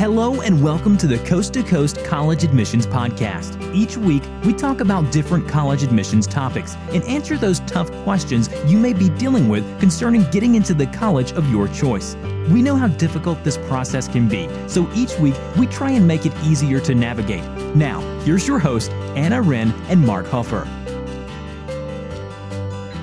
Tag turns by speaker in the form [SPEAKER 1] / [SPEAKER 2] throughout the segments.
[SPEAKER 1] Hello and welcome to the Coast to Coast College Admissions Podcast. Each week, we talk about different college admissions topics and answer those tough questions you may be dealing with concerning getting into the college of your choice. We know how difficult this process can be, so each week we try and make it easier to navigate. Now, here's your host, Anna Wren and Mark Huffer.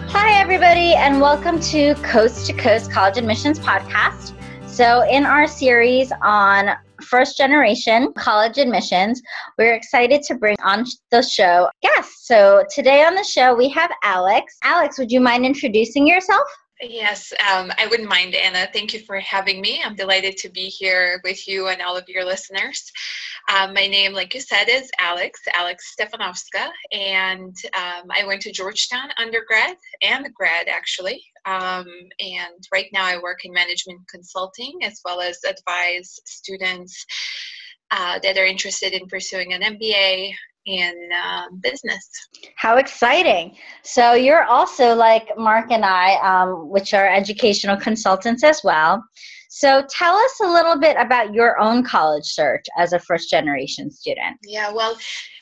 [SPEAKER 2] Hi, everybody, and welcome to Coast to Coast College Admissions Podcast. So, in our series on first generation college admissions, we're excited to bring on the show guests. So, today on the show, we have Alex. Alex, would you mind introducing yourself?
[SPEAKER 3] Yes, um, I wouldn't mind, Anna. Thank you for having me. I'm delighted to be here with you and all of your listeners. Um, my name, like you said, is Alex, Alex Stefanovska, and um, I went to Georgetown undergrad and grad actually. Um, and right now I work in management consulting as well as advise students uh, that are interested in pursuing an MBA in uh, business.
[SPEAKER 2] How exciting! So you're also like Mark and I, um, which are educational consultants as well. So tell us a little bit about your own college search as a first generation student.
[SPEAKER 3] Yeah, well,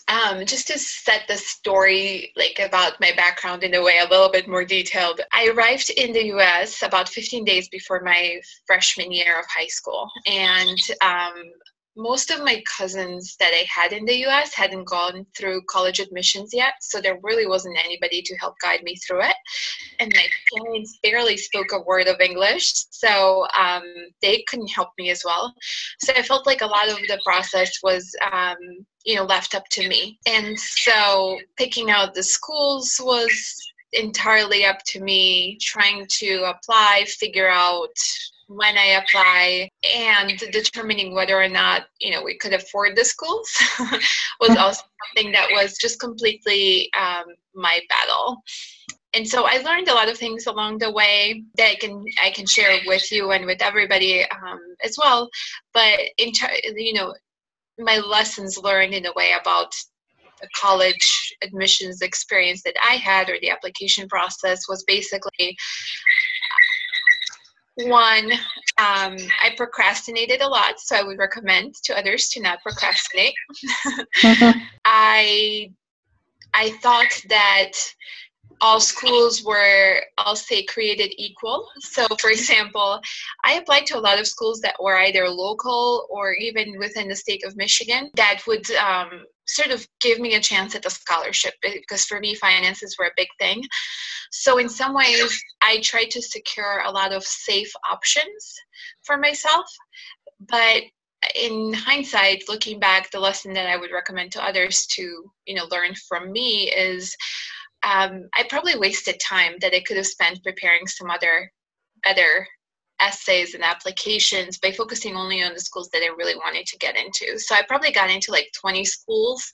[SPEAKER 3] um, just to set the story like about my background in a way a little bit more detailed i arrived in the us about 15 days before my freshman year of high school. And um, most of my cousins that I had in the US hadn't gone through college admissions yet, so there really wasn't anybody to help guide me through it. And my parents barely spoke a word of English, so um, they couldn't help me as well. So I felt like a lot of the process was, um, you know, left up to me. And so picking out the schools was entirely up to me, trying to apply, figure out when I apply and determining whether or not you know we could afford the schools was also something that was just completely um, my battle. And so I learned a lot of things along the way that I can I can share with you and with everybody um, as well. But in you know my lessons learned in a way about the college admissions experience that I had or the application process was basically one, um, I procrastinated a lot, so I would recommend to others to not procrastinate. mm-hmm. I I thought that all schools were, I'll say, created equal. So, for example, I applied to a lot of schools that were either local or even within the state of Michigan that would um, sort of give me a chance at the scholarship because for me, finances were a big thing. So, in some ways, I tried to secure a lot of safe options for myself. But in hindsight, looking back, the lesson that I would recommend to others to, you know, learn from me is um, I probably wasted time that I could have spent preparing some other other essays and applications by focusing only on the schools that I really wanted to get into. So I probably got into like 20 schools.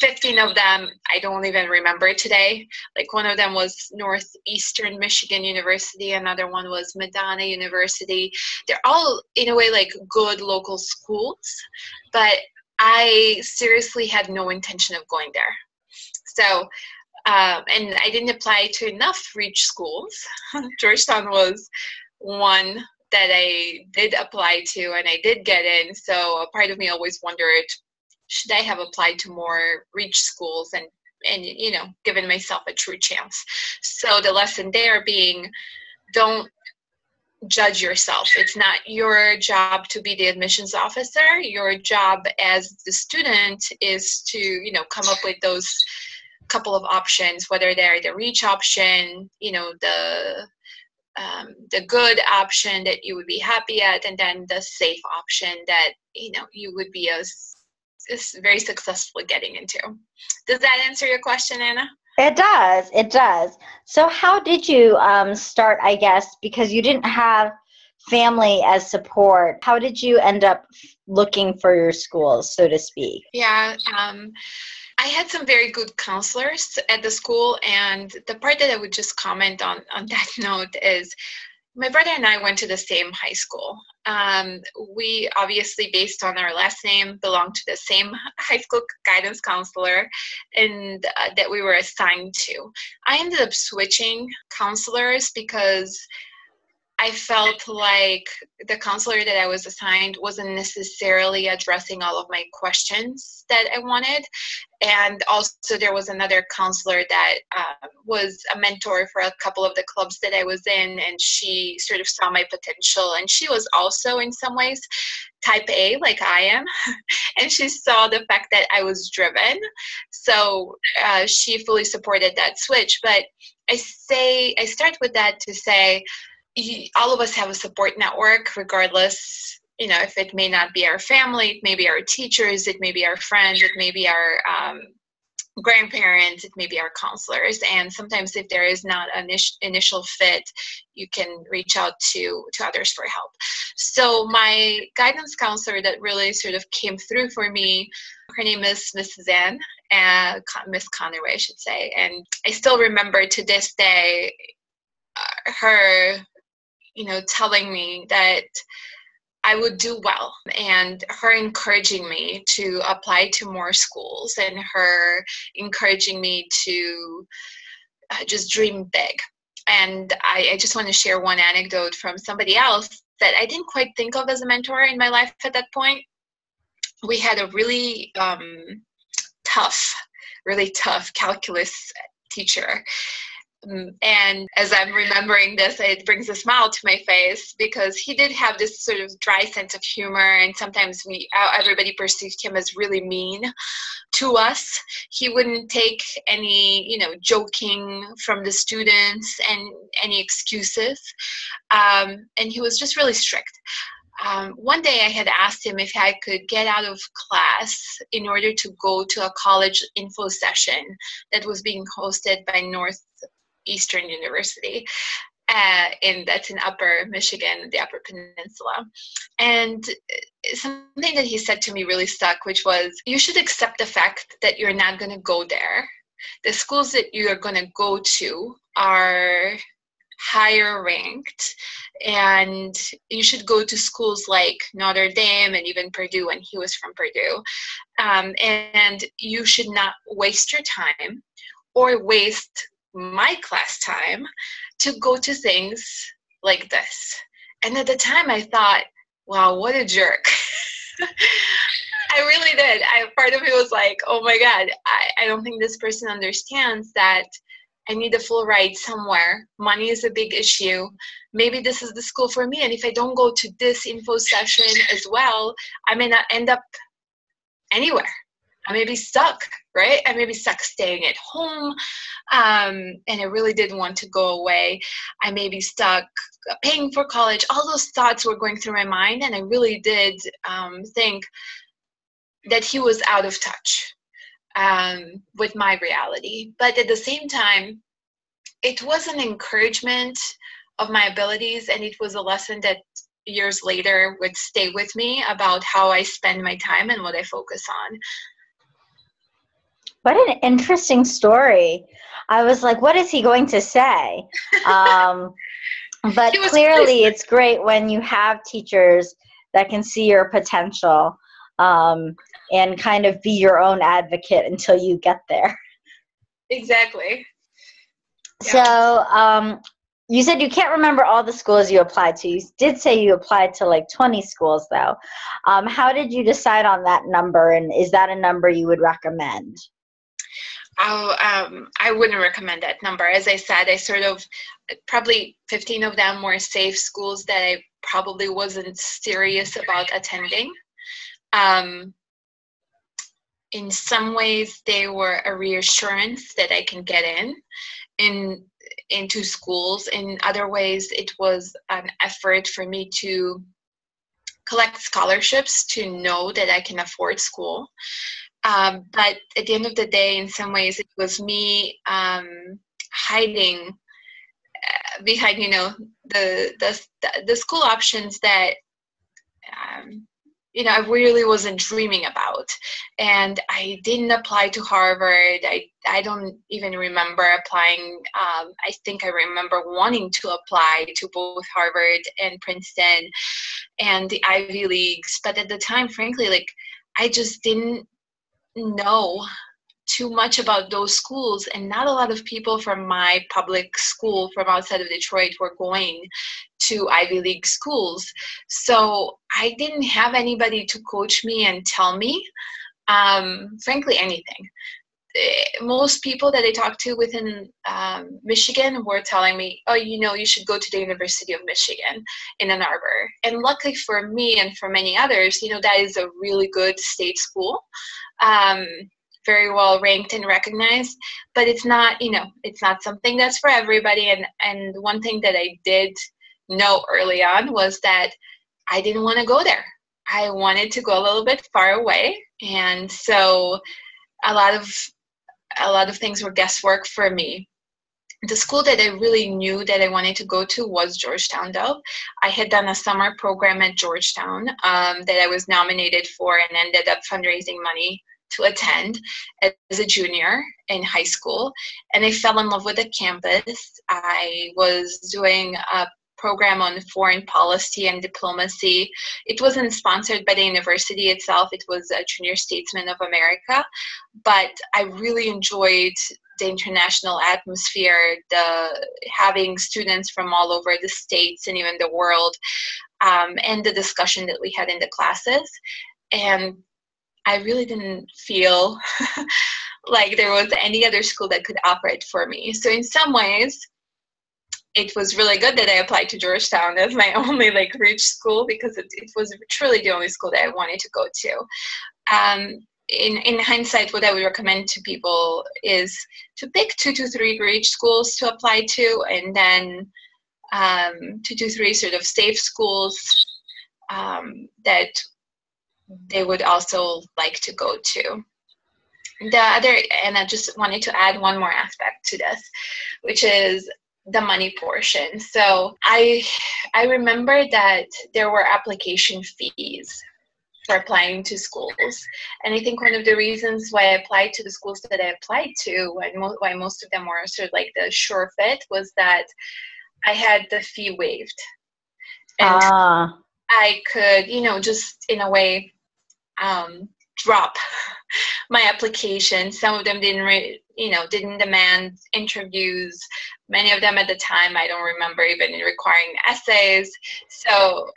[SPEAKER 3] 15 of them I don't even remember today. Like one of them was Northeastern Michigan University, another one was Madonna University. They're all, in a way, like good local schools, but I seriously had no intention of going there. So, um, and I didn't apply to enough reach schools. Georgetown was one that I did apply to and I did get in. So a part of me always wondered, should I have applied to more reach schools and and you know given myself a true chance. So the lesson there being don't judge yourself. It's not your job to be the admissions officer. Your job as the student is to you know come up with those couple of options, whether they're the reach option, you know, the um, the good option that you would be happy at, and then the safe option that you know you would be a, a very successful getting into. Does that answer your question, Anna?
[SPEAKER 2] It does. It does. So, how did you um, start? I guess because you didn't have family as support. How did you end up looking for your schools, so to speak?
[SPEAKER 3] Yeah. Um, I had some very good counselors at the school, and the part that I would just comment on on that note is my brother and I went to the same high school. Um, we obviously, based on our last name, belonged to the same high school guidance counselor, and uh, that we were assigned to. I ended up switching counselors because I felt like the counselor that I was assigned wasn't necessarily addressing all of my questions that I wanted. And also, there was another counselor that uh, was a mentor for a couple of the clubs that I was in, and she sort of saw my potential. And she was also, in some ways, type A, like I am. and she saw the fact that I was driven. So uh, she fully supported that switch. But I say, I start with that to say, all of us have a support network regardless you know if it may not be our family it may be our teachers it may be our friends it may be our um, grandparents it may be our counselors. And sometimes if there is not an initial fit you can reach out to to others for help. So my guidance counselor that really sort of came through for me her name is mrs Ann, uh, miss conaway i should say. And i still remember to this day uh, her you know, telling me that I would do well and her encouraging me to apply to more schools and her encouraging me to uh, just dream big. And I, I just want to share one anecdote from somebody else that I didn't quite think of as a mentor in my life at that point. We had a really um, tough, really tough calculus teacher and as I'm remembering this, it brings a smile to my face because he did have this sort of dry sense of humor, and sometimes we everybody perceived him as really mean to us. He wouldn't take any, you know, joking from the students and any excuses, um, and he was just really strict. Um, one day I had asked him if I could get out of class in order to go to a college info session that was being hosted by North Eastern University. Uh, in that's in Upper Michigan, the Upper Peninsula, and something that he said to me really stuck, which was, "You should accept the fact that you're not going to go there. The schools that you are going to go to are higher ranked and you should go to schools like notre dame and even purdue and he was from purdue um, and you should not waste your time or waste my class time to go to things like this. And at the time, I thought, wow, what a jerk. I really did. I part of me was like, oh my God, I, I don't think this person understands that I need a full ride somewhere. Money is a big issue. Maybe this is the school for me. And if I don't go to this info session as well, I may not end up anywhere. I may be stuck, right? I may be stuck staying at home um, and I really didn't want to go away. I may be stuck paying for college. All those thoughts were going through my mind, and I really did um, think that he was out of touch um, with my reality. But at the same time, it was an encouragement of my abilities, and it was a lesson that years later would stay with me about how I spend my time and what I focus on.
[SPEAKER 2] What an interesting story. I was like, what is he going to say? Um, but clearly, it's great when you have teachers that can see your potential um, and kind of be your own advocate until you get there.
[SPEAKER 3] Exactly.
[SPEAKER 2] Yeah. So, um, you said you can't remember all the schools you applied to. You did say you applied to like 20 schools, though. Um, how did you decide on that number, and is that a number you would recommend?
[SPEAKER 3] I, um, I wouldn't recommend that number. As I said, I sort of probably 15 of them were safe schools that I probably wasn't serious about attending. Um, in some ways, they were a reassurance that I can get in in into schools. In other ways, it was an effort for me to collect scholarships to know that I can afford school. Um, but at the end of the day, in some ways, it was me um, hiding uh, behind, you know, the the the school options that. Um, you know, I really wasn't dreaming about. And I didn't apply to Harvard. I, I don't even remember applying. Um, I think I remember wanting to apply to both Harvard and Princeton and the Ivy Leagues. But at the time, frankly, like, I just didn't know too much about those schools and not a lot of people from my public school from outside of detroit were going to ivy league schools. So i didn't have anybody to coach me and tell me um, frankly anything most people that I talked to within um, Michigan were telling me, oh, you know, you should go to the University of Michigan in Ann Arbor. And luckily for me and for many others, you know, that is a really good state school. Um, very well ranked and recognized but it's not you know it's not something that's for everybody and and one thing that i did know early on was that i didn't want to go there i wanted to go a little bit far away and so a lot of a lot of things were guesswork for me. The school that I really knew that I wanted to go to was Georgetown Though I had done a summer program at Georgetown um, that I was nominated for and ended up fundraising money to attend as a junior in high school. And I fell in love with the campus. I was doing a program on foreign policy and diplomacy. It wasn't sponsored by the university itself, it was a Junior Statesman of America, but I really enjoyed the international atmosphere, the having students from all over the states and even the world, um, and the discussion that we had in the classes. And I really didn't feel like there was any other school that could offer it for me. So in some ways, it was really good that I applied to Georgetown as my only like rich school because it, it was truly the only school that I wanted to go to. Um, in, in hindsight, what I would recommend to people is to pick two to three rich schools to apply to, and then um, two to three sort of safe schools um, that they would also like to go to. The other, and I just wanted to add one more aspect to this, which is the money portion. So I I remember that there were application fees for applying to schools. And I think one of the reasons why I applied to the schools that I applied to, and mo- why most of them were sort of like the sure fit, was that I had the fee waived. And ah. I could, you know, just in a way um, drop my application. Some of them didn't, re- you know, didn't demand interviews. Many of them at the time, I don't remember even requiring essays. So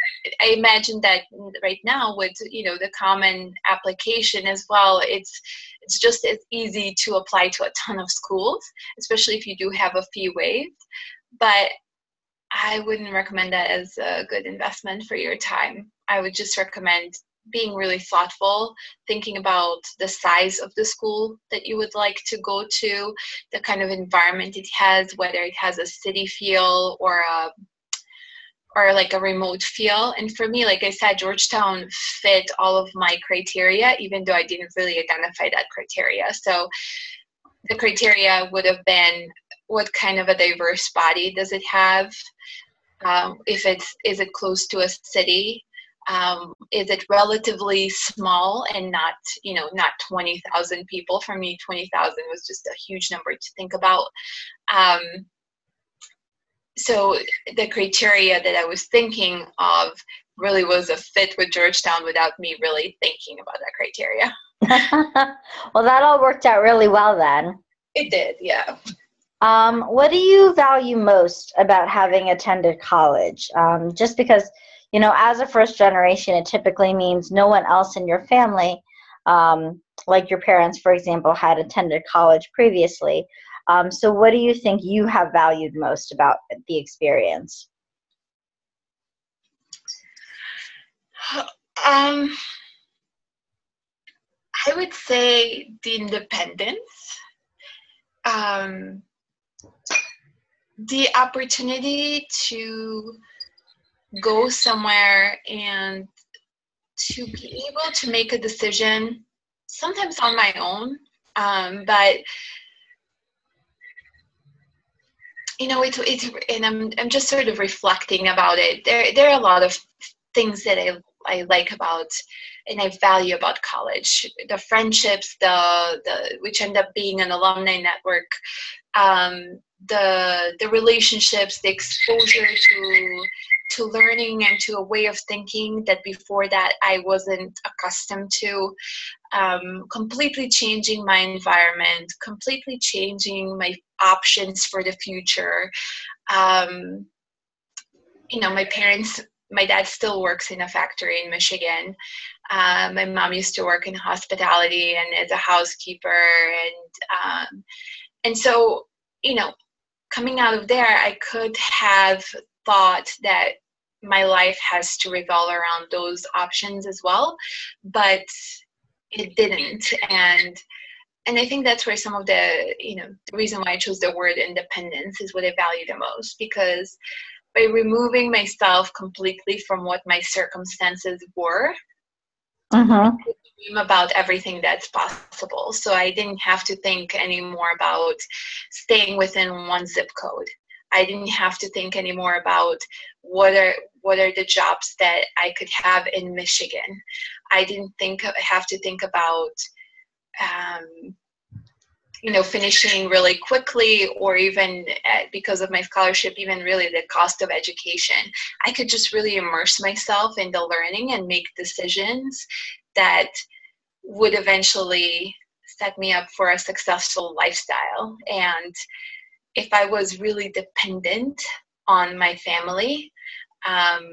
[SPEAKER 3] I imagine that right now, with you know the common application as well, it's it's just as easy to apply to a ton of schools, especially if you do have a fee waived. But I wouldn't recommend that as a good investment for your time. I would just recommend being really thoughtful, thinking about the size of the school that you would like to go to, the kind of environment it has, whether it has a city feel or a or like a remote feel. And for me, like I said, Georgetown fit all of my criteria, even though I didn't really identify that criteria. So the criteria would have been what kind of a diverse body does it have? Um, if it's is it close to a city? Um, is it relatively small and not you know not 20000 people? For me 20000 was just a huge number to think about. Um, so the criteria that i was thinking of really was a fit with georgetown without me really thinking about that criteria.
[SPEAKER 2] Well that all worked out really well then.
[SPEAKER 3] It did yeah.
[SPEAKER 2] Um, what do you value most about having attended college? Um, just because you know, as a first generation, it typically means no one else in your family, um, like your parents, for example, had attended college previously. Um, so, what do you think you have valued most about the experience?
[SPEAKER 3] Um, I would say the independence, um, the opportunity to go somewhere and to be able to make a decision sometimes on my own um, but you know it's it's and I'm I'm just sort of reflecting about it. There there are a lot of things that I I like about and I value about college. The friendships the the which end up being an alumni network um, the the relationships, the exposure to to learning and to a way of thinking that before that I wasn't accustomed to. Um, completely changing my environment, completely changing my options for the future. Um, you know, my parents, my dad still works in a factory in Michigan. Uh, my mom used to work in hospitality and as a housekeeper, and um, and so you know, coming out of there, I could have thought that my life has to revolve around those options as well but it didn't. And and i think that's where some of the you know the reason why i chose the word independence is what i value the most because by removing myself completely from what my circumstances were uh-huh. about everything that's possible so i didn't have to think anymore about staying within one zip code I didn't have to think anymore about what are what are the jobs that I could have in Michigan. I didn't think have to think about um, you know finishing really quickly or even at, because of my scholarship even really the cost of education. I could just really immerse myself in the learning and make decisions that would eventually set me up for a successful lifestyle. And if I was really dependent on my family um,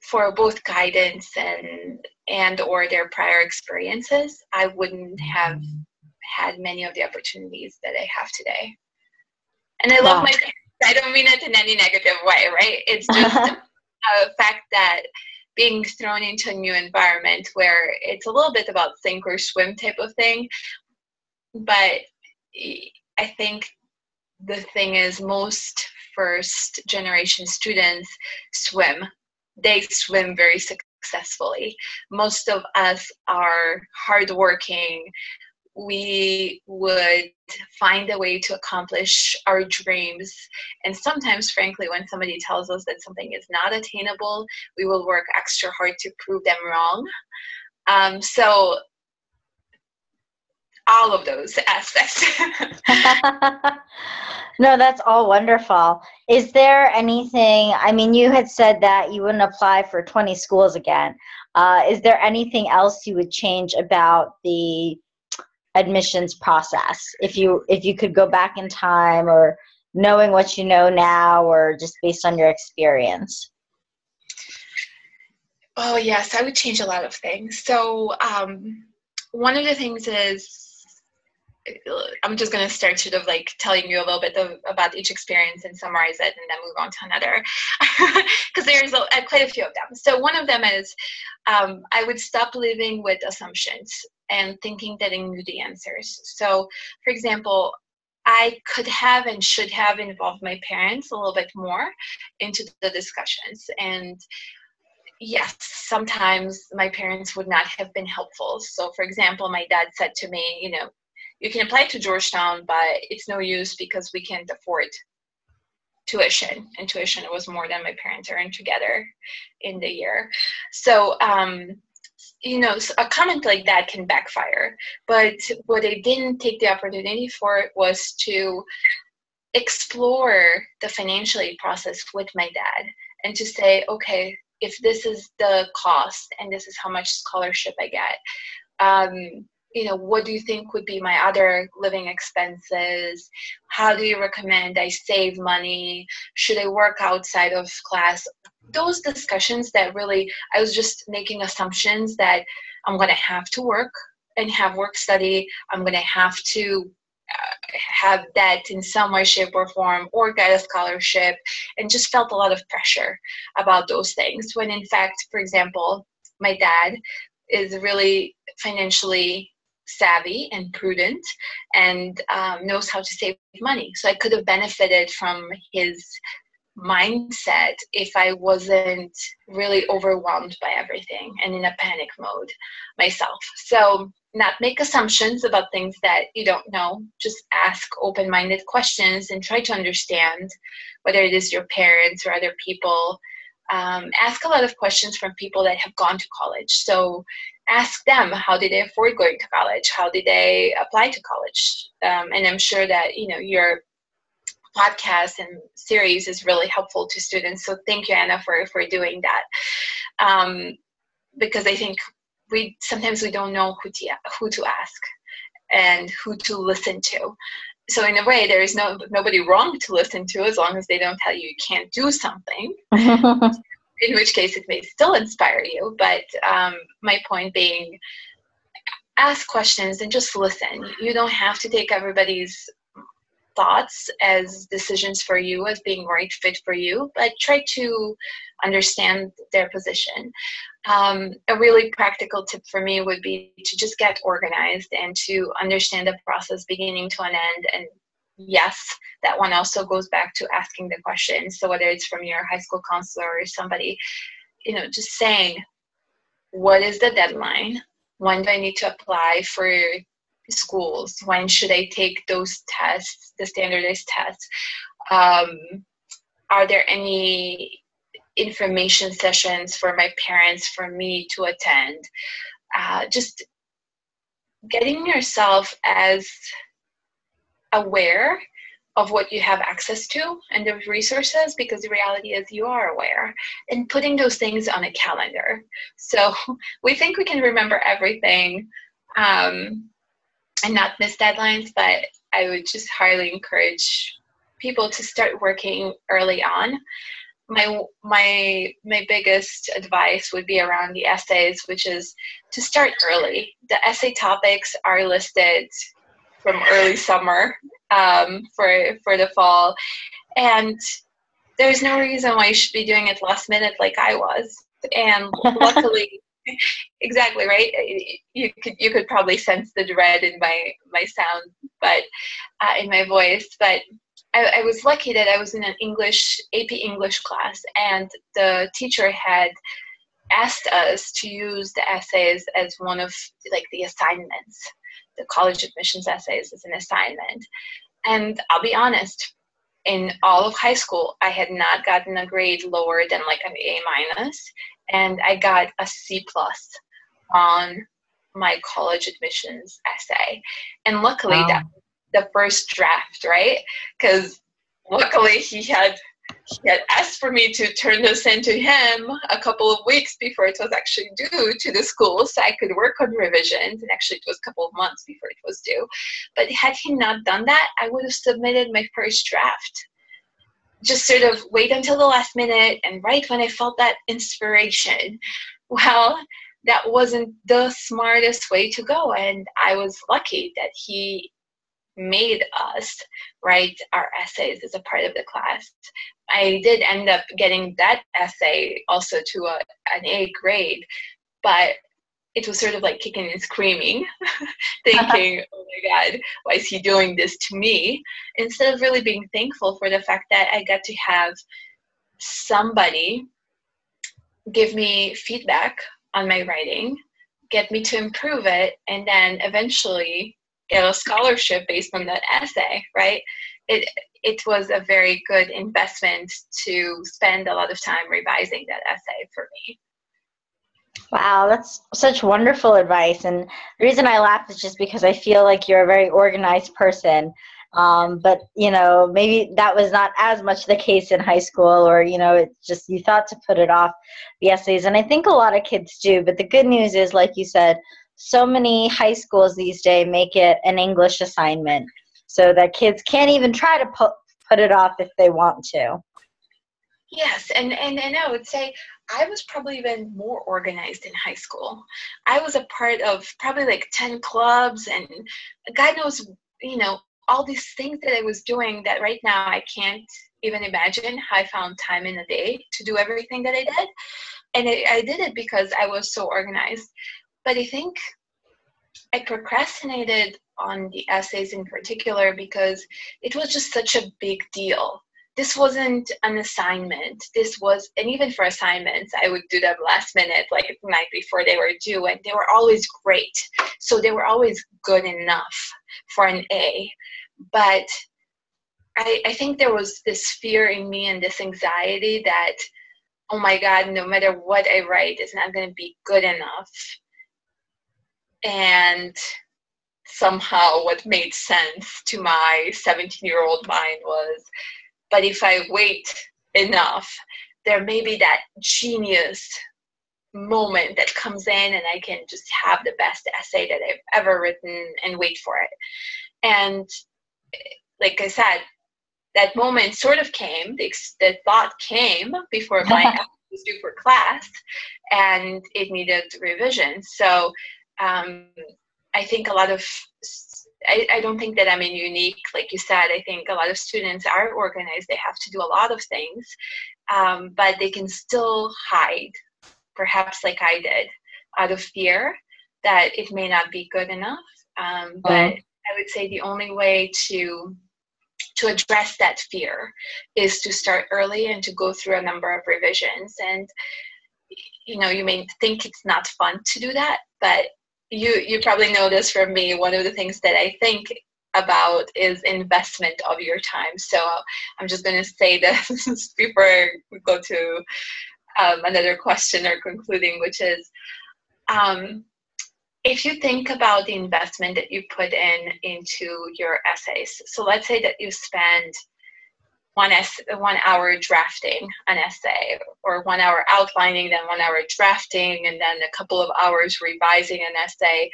[SPEAKER 3] for both guidance and and or their prior experiences, I wouldn't have had many of the opportunities that I have today. And I wow. love my parents. I don't mean it in any negative way, right? It's just a fact that being thrown into a new environment where it's a little bit about sink or swim type of thing. But I think the thing is most first generation students swim they swim very successfully most of us are hardworking we would find a way to accomplish our dreams and sometimes frankly when somebody tells us that something is not attainable we will work extra hard to prove them wrong um, so all of those aspects
[SPEAKER 2] No, that's all wonderful. Is there anything? I mean, you had said that you wouldn't apply for 20 schools again. Uh, is there anything else you would change about the admissions process. If you if you could go back in time or knowing what you know now or just based on your experience.
[SPEAKER 3] Oh yes i would change a lot of things. So um, one of the things is I'm just going to start sort of like telling you a little bit of, about each experience and summarize it and then move on to another. Because there's a, quite a few of them. So one of them is um, I would stop living with assumptions and thinking that I knew the answers. So for example, I could have and should have involved my parents a little bit more into the discussions and yes, sometimes my parents would not have been helpful. So, for example, my dad said to me, you know, you can apply to Georgetown, but it's no use because we can't afford tuition. And tuition was more than my parents earned together in the year. So, um, you know, a comment like that can backfire. But what I didn't take the opportunity for was to explore the financial aid process with my dad and to say, okay, if this is the cost and this is how much scholarship I get, um, you know what do you think would be my other living expenses how do you recommend i save money should i work outside of class those discussions that really i was just making assumptions that i'm going to have to work and have work study i'm going to have to uh, have that in some way shape or form or get a scholarship and just felt a lot of pressure about those things when in fact for example my dad is really financially savvy and prudent and um, knows how to save money. So I could have benefited from his mindset if I wasn't really overwhelmed by everything and in a panic mode myself. So, not make assumptions about things that you don't know. Just ask open minded questions and try to understand whether it is your parents or other people. Um, ask a lot of questions from people that have gone to college. So, ask them how did they afford going to college how did they apply to college um, and i'm sure that you know your podcast and series is really helpful to students. So thank you, Anna, for for doing that. Um, because I think we sometimes we don't know who to who to ask and who to listen to. So in a way, there is no nobody wrong to listen to as long as they don't tell you you can't do something. in which case, it may still inspire you. But um, my point being, ask questions and just listen. You don't have to take everybody's thoughts as decisions for you as being right fit for you but try to understand their position. Um, a really practical tip for me would be to just get organized and to understand the process beginning to an end and yes that one also goes back to asking the questions so whether it's from your high school counselor or somebody you know just saying what is the deadline? When do i need to apply for schools? When should I take those tests, the standardized tests? Um, are there any information sessions for my parents for me to attend? Uh, just getting yourself as aware of what you have access to and the resources because the reality is you are aware and putting those things on a calendar so we think we can remember everything um, and not miss deadlines, but I would just highly encourage people to start working early on. My my my biggest advice would be around the essays, which is to start early. The essay topics are listed from early summer um, for for the fall, and there's no reason why you should be doing it last minute like I was. And luckily, exactly right? You could you could probably sense the dread in my my sound but uh, in my voice but I, I, was lucky that i was in an english ap english class and the teacher had asked us to use the essays as one of like the assignments the college admissions essays as an assignment. And i'll be honest in all of high school i had not gotten a grade lower than like an a minus and I got a C plus on my college admissions essay. And luckily, wow. that the first draft, right? Because luckily he had he had asked for me to turn this into him a couple of weeks before it was actually due to the school so I could work on revisions. And actually, it was a couple of months before it was due. But had he not done that, I would have submitted my first draft just sort of wait until the last minute and write when I felt that inspiration. Well, that wasn't the smartest way to go. And I was lucky that he made us write our essays as a part of the class. I did end up getting that essay also to a, an A grade, but it was sort of like kicking and screaming, thinking, oh my God, why is he doing this to me? Instead of really being thankful for the fact that I got to have somebody give me feedback on my writing, get me to improve it, and then eventually get a scholarship based on that essay, right? It, it was a very good investment to spend a lot of time revising that essay for me.
[SPEAKER 2] Wow, that's such wonderful advice. And the reason I laugh is just because I feel like you're a very organized person. Um, but you know, maybe that was not as much the case in high school, or you know, it's just you thought to put it off the essays, and I think a lot of kids do. But the good news is, like you said, so many high schools these days make it an English assignment, so that kids can't even try to put put it off if they want to.
[SPEAKER 3] Yes, and, and and I would say I was probably even more organized in high school. I was a part of probably like 10 clubs and God knows, you know, all these things that I was doing that right now I can't even imagine how I found time in a day to do everything that I did. And I, I did it because I was so organized. But I think I procrastinated on the essays in particular because it was just such a big deal this wasn't an assignment. This was, and even for assignments, I would do them last minute, like the night before they were due, and they were always great. So they were always good enough for an A. But I, I think there was this fear in me and this anxiety that, oh my God, no matter what I write, it's not going to be good enough. And somehow what made sense to my 17 year old mind was but if I wait enough, there may be that genius moment that comes in and I can just have the best essay that I've ever written and wait for it. And like I said, that moment sort of came, the, the thought came before my was due for class and it needed revision. So um, I think a lot of I, I don't think that I'm in unique, like you said. I think a lot of students are organized. They have to do a lot of things, um, but they can still hide, perhaps like I did, out of fear that it may not be good enough. Um, but mm-hmm. I would say the only way to to address that fear is to start early and to go through a number of revisions and you know you may think it's not fun to do that but you you probably know this from me. One of the things that i think about is investment of your time. So i'm just going to say this before we go to um, another question or concluding which is um, if you think about the investment that you put in into your essays so let's say that you spend one s one hour drafting an essay or one hour outlining then one hour drafting and then a couple of hours revising an essay.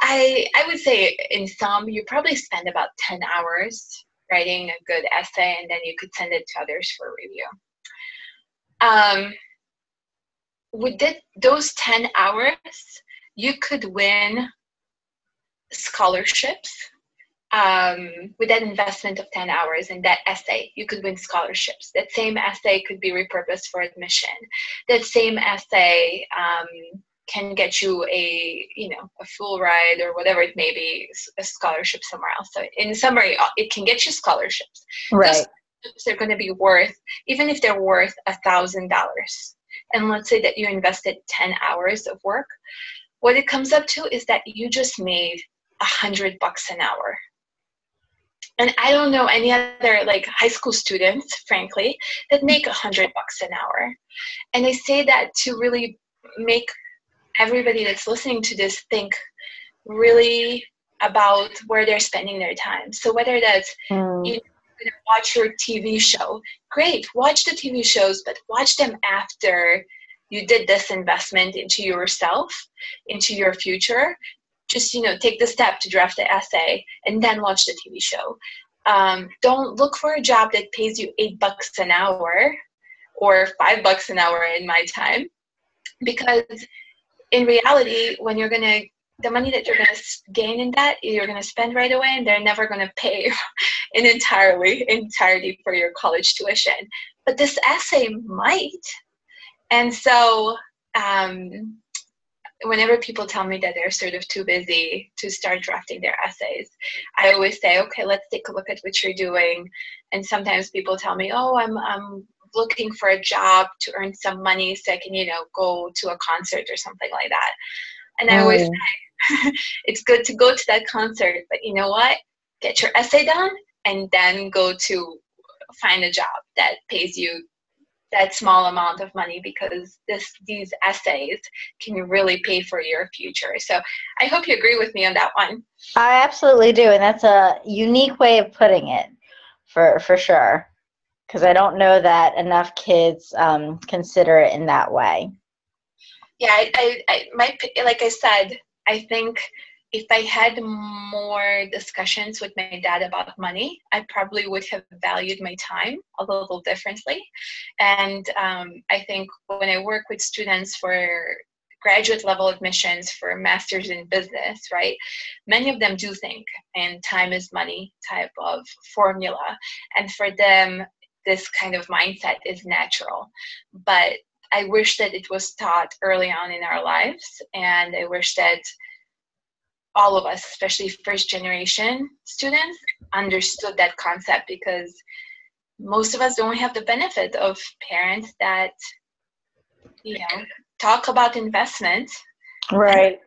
[SPEAKER 3] I i would say in some you probably spend about 10 hours writing a good essay and then you could send it to others for review. Um, with those 10 hours you could win scholarships um, with that investment of 10 hours in that essay, you could win scholarships. That same essay could be repurposed for admission. That same essay um, can get you a you know a full ride or whatever it may be, a scholarship somewhere else. So in summary, uh, it can get you scholarships.
[SPEAKER 2] Right.
[SPEAKER 3] they're going to be worth even if they're worth a thousand dollars. And let's say that you invested 10 hours of work. What it comes up to is that you just made a hundred bucks an hour and i don't know any other like high school students frankly that make a hundred bucks an hour and i say that to really make everybody that's listening to this think really about where they're spending their time so whether that's mm. you know, watch your tv show great watch the tv shows but watch them after you did this investment into yourself into your future just you know take the step to draft the essay and then watch the tv show. Um, don't look for a job that pays you eight bucks an hour or five bucks an hour in my time because in reality when you're going to the money that you're going to gain in that you're going to spend right away and they're never going to pay in entirely entirety for your college tuition. But this essay might. And so um, whenever people tell me that they're sort of too busy to start drafting their essays, I always say, okay, let's take a look at what you're doing. And sometimes people tell me, oh, I'm, I'm looking for a job to earn some money so I can, you know, go to a concert or something like that. And I always oh. say, it's good to go to that concert, but you know what? Get your essay done and then go to find a job that pays you that small amount of money because this these essays can really pay for your future. So I hope you agree with me on that one.
[SPEAKER 2] I absolutely do, and that's a unique way of putting it, for for sure. Because I don't know that enough kids um, consider it in that way.
[SPEAKER 3] Yeah, I, I, I my like I said, I think if I had more discussions with my dad about money, I probably would have valued my time a little differently. And um, I think when I work with students for graduate level admissions for masters in business, right? Many of them do think in time is money type of formula. And for them, this kind of mindset is natural. But I wish that it was taught early on in our lives. And I wish that all of us, especially first generation students, understood that concept because most of us don't have the benefit of parents that you know talk about investment
[SPEAKER 2] right.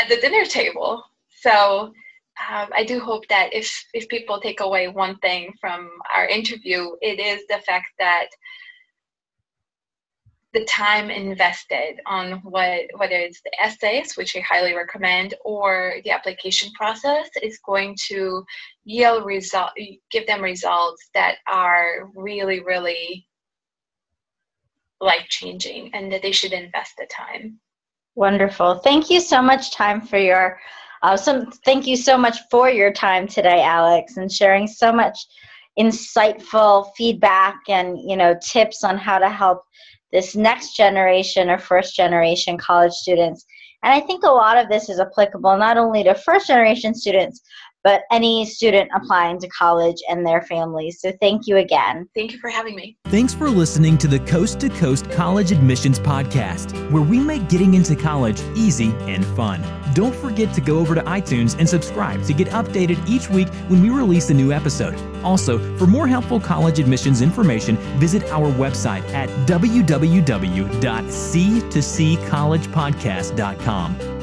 [SPEAKER 3] at the dinner table. So um, i do hope that if if people take away one thing from our interview it is the fact that the time invested on what whether it's the essays which i highly recommend or the application process is going to yield result give them results that are really really life changing and that they should invest the time.
[SPEAKER 2] Wonderful. Thank you so much time for your uh, some thank you so much for your time today alex and sharing so much insightful feedback and you know tips on how to help this next generation or first generation college students. And I think a lot of this is applicable not only to first generation students, but any student applying to college and their families. So thank you again.
[SPEAKER 3] Thank you for having me.
[SPEAKER 1] Thanks for listening to the Coast to Coast College Admissions Podcast, where we make getting into college easy and fun. Don't forget to go over to iTunes and subscribe to get updated each week when we release a new episode. Also, for more helpful college admissions information, visit our website at www.c2ccollegepodcast.com.